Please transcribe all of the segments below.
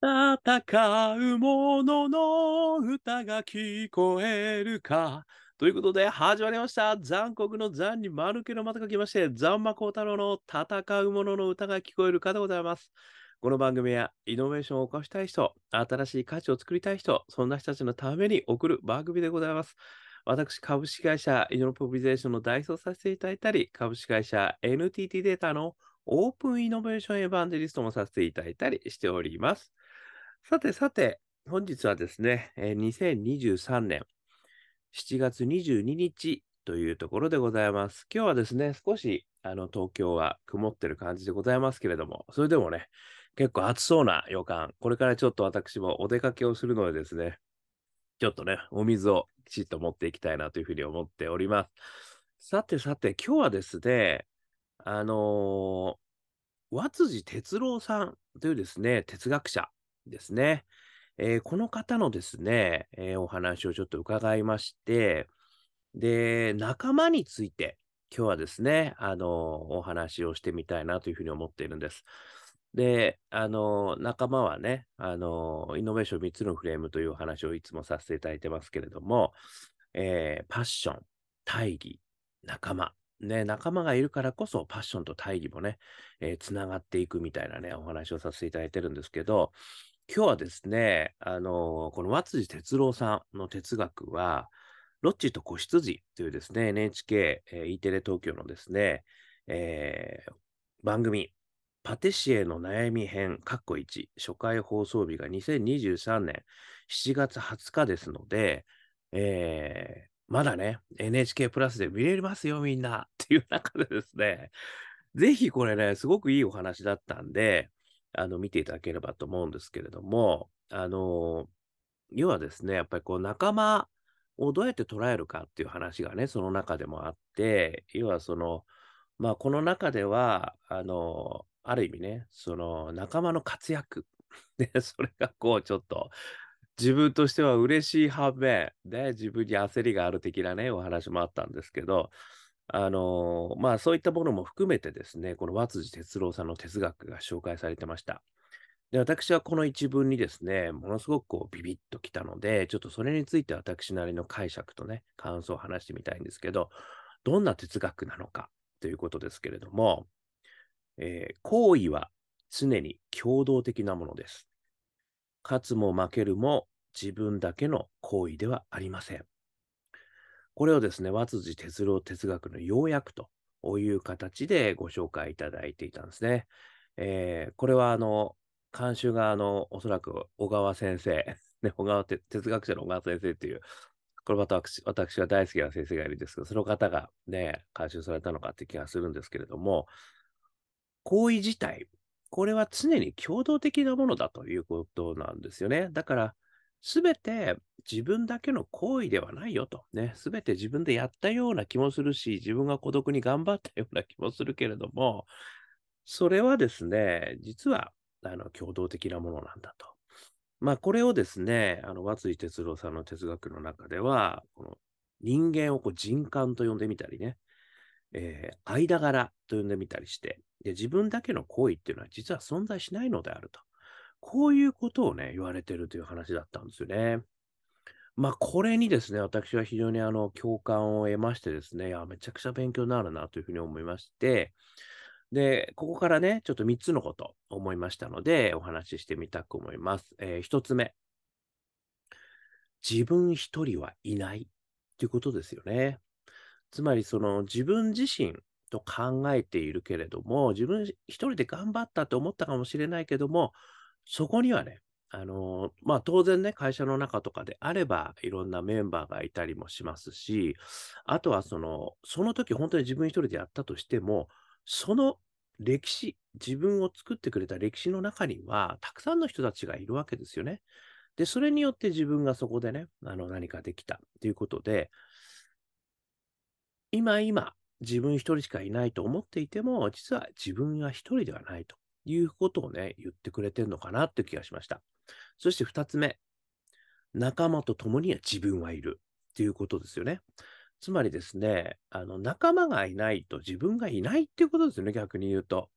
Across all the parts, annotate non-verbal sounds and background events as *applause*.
戦う者の歌が聞こえるか。ということで、始まりました。残酷の残に丸けのまた書きまして、残魔高太郎の戦う者の歌が聞こえるかでございます。この番組は、イノベーションを起こしたい人、新しい価値を作りたい人、そんな人たちのために送る番組でございます。私、株式会社イノポビゼーションの代表させていただいたり、株式会社 NTT データのオープンイノベーションエヴァンジェリストもさせていただいたりしております。さてさて、本日はですね、2023年7月22日というところでございます。今日はですね、少しあの東京は曇ってる感じでございますけれども、それでもね、結構暑そうな予感、これからちょっと私もお出かけをするのでですね、ちょっとね、お水をきちっと持っていきたいなというふうに思っております。さてさて、今日はですね、あのー和辻哲郎さんというですね、哲学者ですね。えーこの方のですね、えーお話をちょっと伺いまして、で、仲間について、今日はですね、あのお話をしてみたいなというふうに思っているんです。で、あの仲間はね、あのイノベーション3つのフレームというお話をいつもさせていただいてますけれども、えーパッション、大義、仲間。ね、仲間がいるからこそ、パッションと大義もね、えーつながっていくみたいなね、お話をさせていただいてるんですけど、今日はですね、あのこの和辻哲郎さんの哲学は、ロッチと子羊というですね、NHK、えー E テレ東京のですね、えー番組、パティシエの悩み編、カッコ1、初回放送日が2023年7月20日ですので、えーまだね、NHK プラスで見れますよ、みんな。*laughs* っていう中でですね、ぜひこれね、すごくいいお話だったんで、あの、見ていただければと思うんですけれども、あの、要はですね、やっぱりこう仲間をどうやって捉えるかっていう話がね、その中でもあって、要はその、まあこの中では、あの、ある意味ね、その仲間の活躍、*laughs* ね、それがこうちょっと、自分としては嬉しい反面、ね、自分に焦りがある的なね、お話もあったんですけど、あのまあそういったものも含めてですね、この和辻哲郎さんの哲学が紹介されてました。で、私はこの一文にですね、ものすごくこうビビッときたので、ちょっとそれについて私なりの解釈とね、感想を話してみたいんですけど、どんな哲学なのかということですけれども、えー行為は常に共同的なものです。勝つも負けるも自分だけの行為ではありません。これをですね、和辻哲郎哲学の要約という形でご紹介いただいていたんですね。えーこれはあの、監修があの、おそらく小川先生、*laughs* ね、小川哲学者の小川先生っていう、これまた私私が大好きな先生がいるんですけど、その方がね、監修されたのかって気がするんですけれども、行為自体、これは常に共同的なものだということなんですよね。だから、すべて自分だけの行為ではないよと。ね。すべて自分でやったような気もするし、自分が孤独に頑張ったような気もするけれども、それはですね、実は、あの、共同的なものなんだと。まあ、これをですね、あの、和辻哲郎さんの哲学の中では、この人間をこう人間と呼んでみたりね、えー間柄と呼んでみたりしてで、自分だけの行為っていうのは実は存在しないのであると。こういうことをね、言われてるという話だったんですよね。まあ、これにですね、私は非常にあの、共感を得ましてですね、いや、めちゃくちゃ勉強になるなというふうに思いまして、で、ここからね、ちょっと3つのこと思いましたので、お話ししてみたく思います。え1つ目。自分一人はいないということですよね。つまり、その自分自身と考えているけれども、自分一人で頑張ったと思ったかもしれないけども、そこにはね、あのまあ当然ね、会社の中とかであれば、いろんなメンバーがいたりもしますし、あとはその、その時本当に自分一人でやったとしても、その歴史、自分を作ってくれた歴史の中には、たくさんの人たちがいるわけですよね。で、それによって自分がそこでね、あの何かできたということで、今今、自分一人しかいないと思っていても、実は自分は一人ではないということをね、言ってくれてるのかなって気がしました。そして二つ目、仲間と共には自分はいるっていうことですよね。つまりですね、あの仲間がいないと自分がいないっていうことですよね、逆に言うと。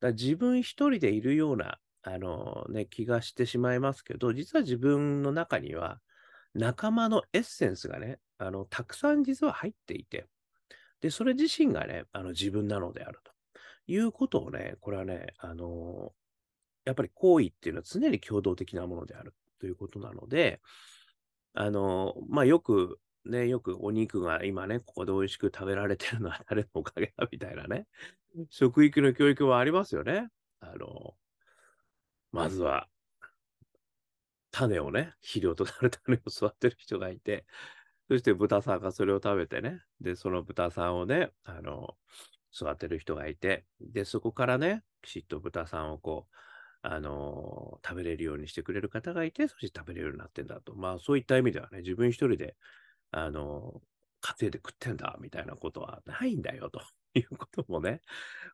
だ自分一人でいるようなあのね、気がしてしまいますけど、実は自分の中には仲間のエッセンスがね、あの、たくさん実は入っていて、で、それ自身がね、あの、自分なのであるということをね、これはね、あのやっぱり行為っていうのは常に共同的なものであるということなので、あのまあ、よくね、よくお肉が今ね、ここで美味しく食べられてるのは誰のおかげだみたいなね、食育の教育はありますよね。あの、まずは、種をね、肥料となる種を育てる人がいて、そして豚さんがそれを食べてね、で、その豚さんをね、あの、育てる人がいて、で、そこからね、きちっと豚さんをこう、あの食べれるようにしてくれる方がいて、そして食べれるようになってんだと。まあ、そういった意味ではね、自分一人であの、家庭で食ってんだみたいなことはないんだよということもね、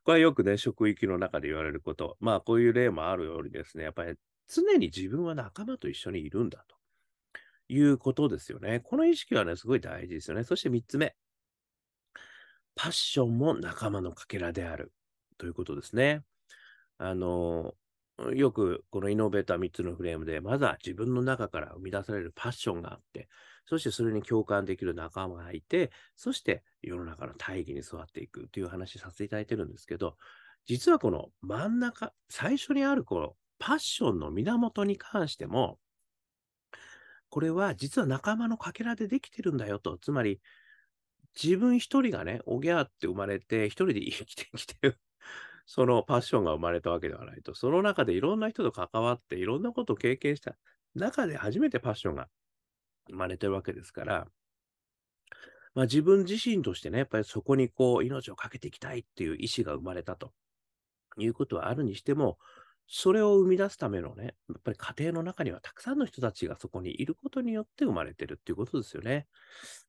これはよくね、職域の中で言われること、まあこういう例もあるようにですね、やっぱり常に自分は仲間と一緒にいるんだということですよね。この意識はね、すごい大事ですよね。そして3つ目、パッションも仲間のかけらであるということですね。あの、よくこのイノベーター3つのフレームで、まずは自分の中から生み出されるパッションがあって、そしてそれに共感できる仲間がいて、そして世の中の大義に座っていくという話させていただいてるんですけど、実はこの真ん中、最初にあるこのパッションの源に関しても、これは実は仲間のかけらでできてるんだよと。つまり、自分一人がね、おぎゃーって生まれて、一人で *laughs* 生きてきてる。そのパッションが生まれたわけではないと。その中でいろんな人と関わって、いろんなことを経験した。中で初めてパッションが生まれてるわけですから、まあ、自分自身としてね、やっぱりそこにこう命を懸けていきたいっていう意志が生まれたということはあるにしても、それを生み出すためのね、やっぱり家庭の中にはたくさんの人たちがそこにいることによって生まれてるっていうことですよね。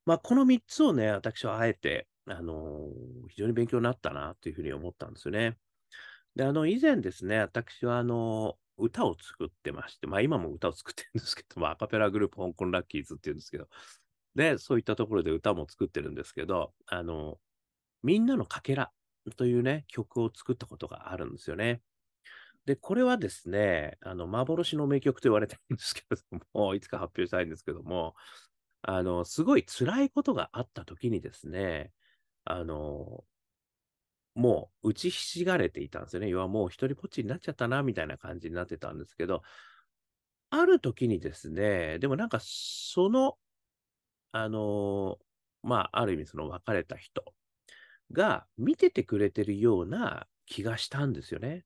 まあ、この3つをね、私はあえて、あのー、非常に勉強になったなというふうに思ったんですよね。で、あの、以前ですね、私はあの、歌を作ってまして、まあ今も歌を作ってるんですけど、*laughs* まあアカペラグループ香港ラッキーズっていうんですけど、で、そういったところで歌も作ってるんですけど、あの、みんなのかけらというね、曲を作ったことがあるんですよね。で、これはですね、あの、幻の名曲と言われてるんですけれども、いつか発表したいんですけども、あの、すごい辛いことがあった時にですね、あの、もう打ちひしがれていたんですよね。要はもう一人ぽっちになっちゃったな、みたいな感じになってたんですけど、ある時にですね、でもなんかその、あの、まあ、ある意味その別れた人が見ててくれてるような気がしたんですよね。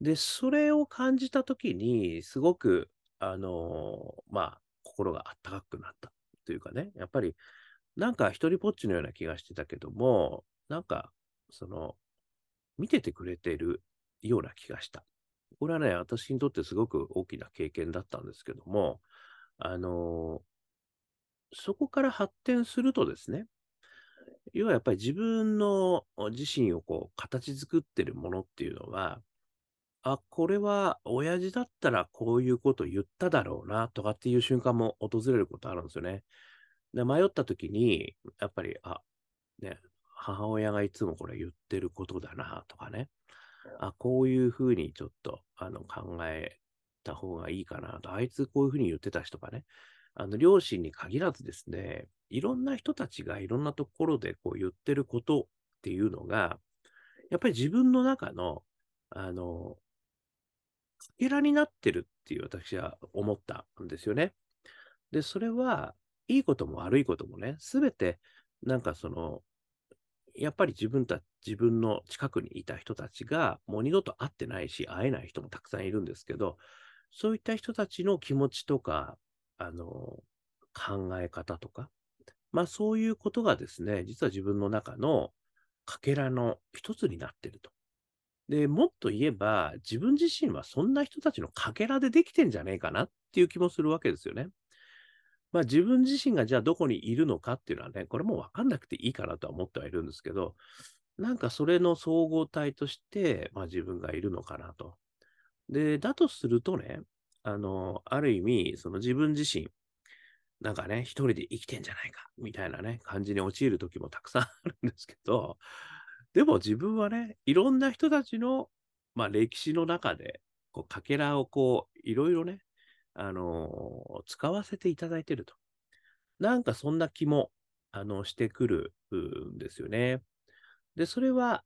で、それを感じた時に、すごく、あのー、まあ、心があったかくなったというかね、やっぱり、なんか一人ぽっちのような気がしてたけども、なんかその、見ててくれてるような気がした。これはね、私にとってすごく大きな経験だったんですけども、あのそこから発展するとですね、要はやっぱり自分の自身をこう形作ってるものっていうのは、あ、これは親父だったらこういうこと言っただろうなとかっていう瞬間も訪れることあるんですよね。で迷った時に、やっぱり、あ、ね、母親がいつもこれ言ってることだなとかね、あ、こういうふうにちょっとあの考えた方がいいかなと、あいつこういうふうに言ってた人がね、あの両親に限らずですね、いろんな人たちがいろんなところでこう言ってることっていうのが、やっぱり自分の中の、あの、かけらになってるっていう私は思ったんですよね。で、それは、いいことも悪いこともね、すべて、なんかその、やっぱり自分た自分の近くにいた人たちがもう二度と会ってないし、会えない人もたくさんいるんですけど、そういった人たちの気持ちとか、あの、考え方とか、まあそういうことがですね、実は自分の中のかけらの一つになっていると。で、もっと言えば、自分自身はそんな人たちのかけらでできてんじゃねえかなっていう気もするわけですよね。まあ自分自身がじゃあどこにいるのかっていうのはね、これもわかんなくていいかなとは思ってはいるんですけど、なんかそれの総合体として、まあ自分がいるのかなと。で、だとするとね、あの、ある意味、その自分自身、なんかね、一人で生きてんじゃないか、みたいなね、感じに陥る時もたくさんあるんですけど、でも自分はね、いろんな人たちの、まあ歴史の中で、こうかけらをこう、いろいろね、あのー使わせていただいてると。なんかそんな気も、あの、してくるんですよね。で、それは、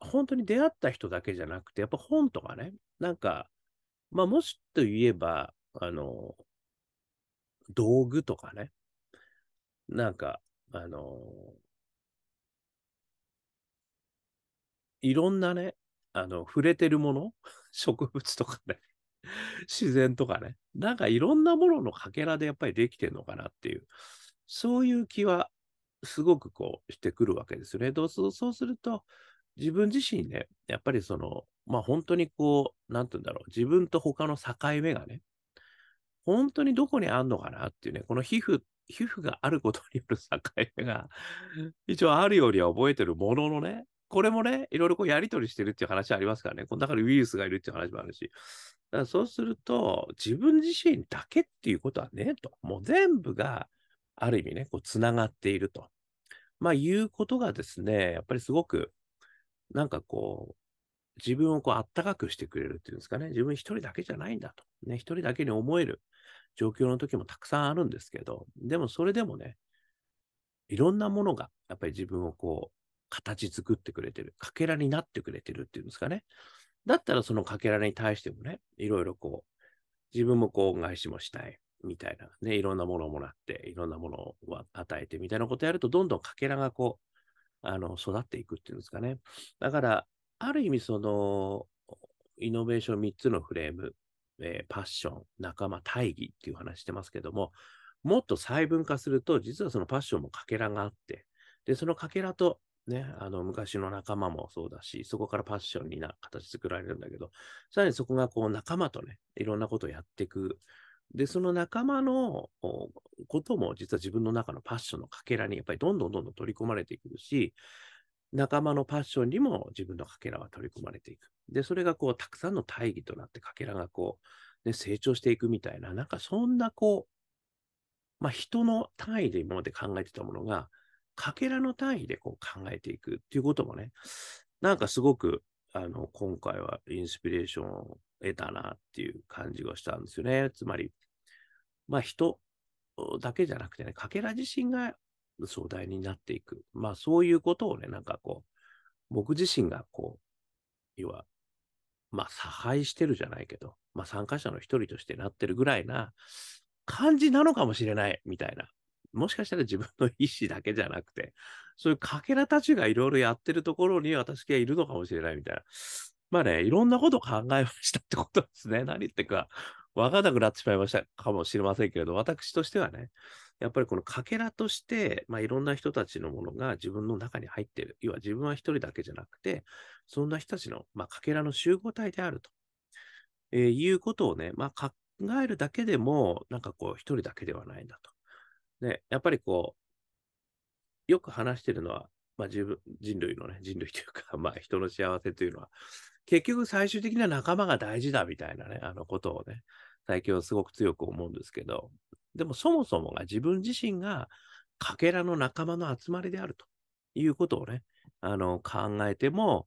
本当に出会った人だけじゃなくて、やっぱ本とかね、なんか、まあ、もしといえば、あの、道具とかね、なんか、あの、いろんなね、あの、触れてるもの、*laughs* 植物とかね、*laughs* 自然とかね、なんかいろんなもののかけらでやっぱりできてるのかなっていう、そういう気はすごくこうしてくるわけですよね。どうそうすると、自分自身ね、やっぱりその、まあ本当にこう、なんて言うんだろう、自分と他の境目がね、本当にどこにあんのかなっていうね、この皮膚、皮膚があることによる境目が、一応あるようには覚えてるもののね、これもね、いろいろこうやり取りしてるっていう話ありますからね、この中にウイルスがいるっていう話もあるし、だからそうすると、自分自身だけっていうことはねと、もう全部がある意味ね、こうつながっていると。まあ、いうことがですね、やっぱりすごく、なんかこう、自分をこうあったかくしてくれるっていうんですかね、自分一人だけじゃないんだと。ね、一人だけに思える状況の時もたくさんあるんですけど、でもそれでもね、いろんなものがやっぱり自分をこう、形作ってくれてる、かけらになってくれてるっていうんですかね。だったらそのかけらに対してもね、いろいろこう、自分もこう、恩返しもしたい、みたいなね、いろんなものをもらって、いろんなものを与えてみたいなことやると、どんどんかけらがこう、あの、育っていくっていうんですかね。だから、ある意味その、イノベーション3つのフレーム、えー、パッション、仲間、大義っていう話してますけども、もっと細分化すると、実はそのパッションもかけらがあって、で、そのかけらとね、あの、昔の仲間もそうだし、そこからパッションにな形作られるんだけど、さらにそこがこう仲間とね、いろんなことをやっていく。で、その仲間のことも実は自分の中のパッションのかけらにやっぱりどんどんどんどん取り込まれていくし、仲間のパッションにも自分のかけらは取り込まれていく。で、それがこう、たくさんの大義となってかけらがこう、ね、成長していくみたいな、なんかそんなこう、まあ人の単位で今まで考えてたものが、かけらの単位でこう考えていくっていうこともね、なんかすごく、あの、今回はインスピレーションを得たなっていう感じがしたんですよね。つまり、まあ人だけじゃなくてね、かけら自身が壮大になっていく。まあそういうことをね、なんかこう、僕自身がこう、要は、まあ差配してるじゃないけど、まあ参加者の一人としてなってるぐらいな感じなのかもしれないみたいな。もしかしたら自分の意思だけじゃなくて、そういうかけらたちがいろいろやってるところに私がいるのかもしれないみたいな。まあね、いろんなことを考えましたってことですね。何言ってか、わからなくなってしまいましたかもしれませんけれど、私としてはね、やっぱりこのかけらとして、まあ、いろんな人たちのものが自分の中に入っている。要は自分は一人だけじゃなくて、そんな人たちの、まあ、かけらの集合体であると、えー、いうことをね、まあ、考えるだけでも、なんかこう、一人だけではないんだと。ね、やっぱりこう、よく話してるのは、まあ、自分人類のね、人類というか、まあ、人の幸せというのは、結局最終的な仲間が大事だみたいなね、あのことをね、最近はすごく強く思うんですけど、でもそもそもが自分自身がかけらの仲間の集まりであるということをね、あの考えても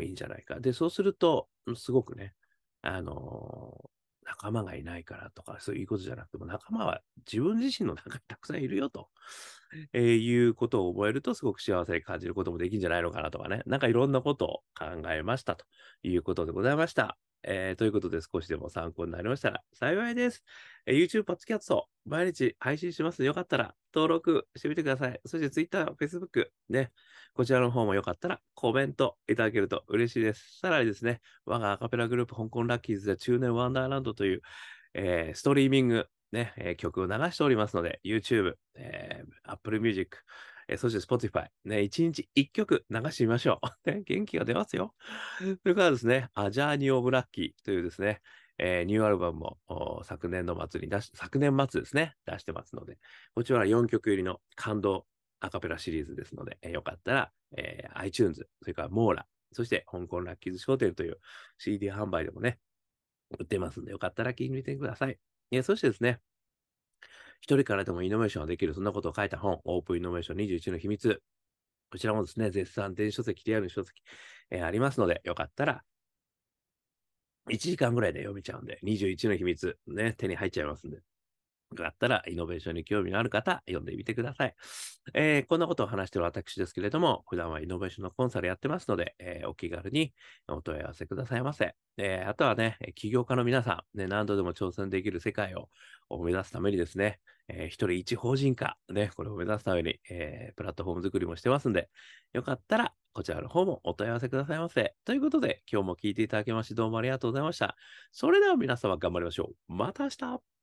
いいんじゃないか。で、そうすると、すごくね、あの仲間がいないからとか、そういうことじゃなくても、仲間は自分自身の中にたくさんいるよと、えー、いうことを覚えると、すごく幸せに感じることもできるんじゃないのかなとかね、なんかいろんなことを考えましたということでございました。えー、ということで少しでも参考になりましたら幸いです。えー、YouTube、ポッドキャスト、毎日配信しますよかったら登録してみてください。そして Twitter、Facebook、ね、こちらの方もよかったらコメントいただけると嬉しいです。さらにですね、我がアカペラグループ、香港ラッキーズで中年ワンダーランドという、えー、ストリーミング、ね、えー、曲を流しておりますので、YouTube、えー、Apple Music、えー、そして Spotify、ね、1日1曲流してみましょう。元気が出ますよ。それからですね、アジャーニオブラッキーというですね、えー、ニューアルバムも昨年の末に出し、昨年末ですね、出してますので、こちらは4曲入りの感動アカペラシリーズですので、えー、よかったら、えー、iTunes、それからモーラ、そして香港ラッキーズ商店という CD 販売でもね、売ってますんで、よかったら聞いてみてください。え、そしてですね、一人からでもイノベーションができる、そんなことを書いた本、オープンイノベーション21の秘密。こちらもですね、絶賛電子書籍、リアル書籍、えー、ありますので、よかったら1時間ぐらいで読めちゃうんで、21の秘密、ね、手に入っちゃいますんで。だったら、イノベーションに興味のある方、読んでみてください。えー、こんなことを話してる私ですけれども、普段はイノベーションのコンサルやってますので、えー、お気軽にお問い合わせくださいませ。えー、あとはね、起業家の皆さん、ね、何度でも挑戦できる世界を目指すためにですね、えー、一人一法人化、ね、これを目指すために、えー、プラットフォーム作りもしてますんで、よかったら、こちらの方もお問い合わせくださいませ。ということで、今日も聞いていただきましてどうもありがとうございました。それでは皆様頑張りましょう。また明日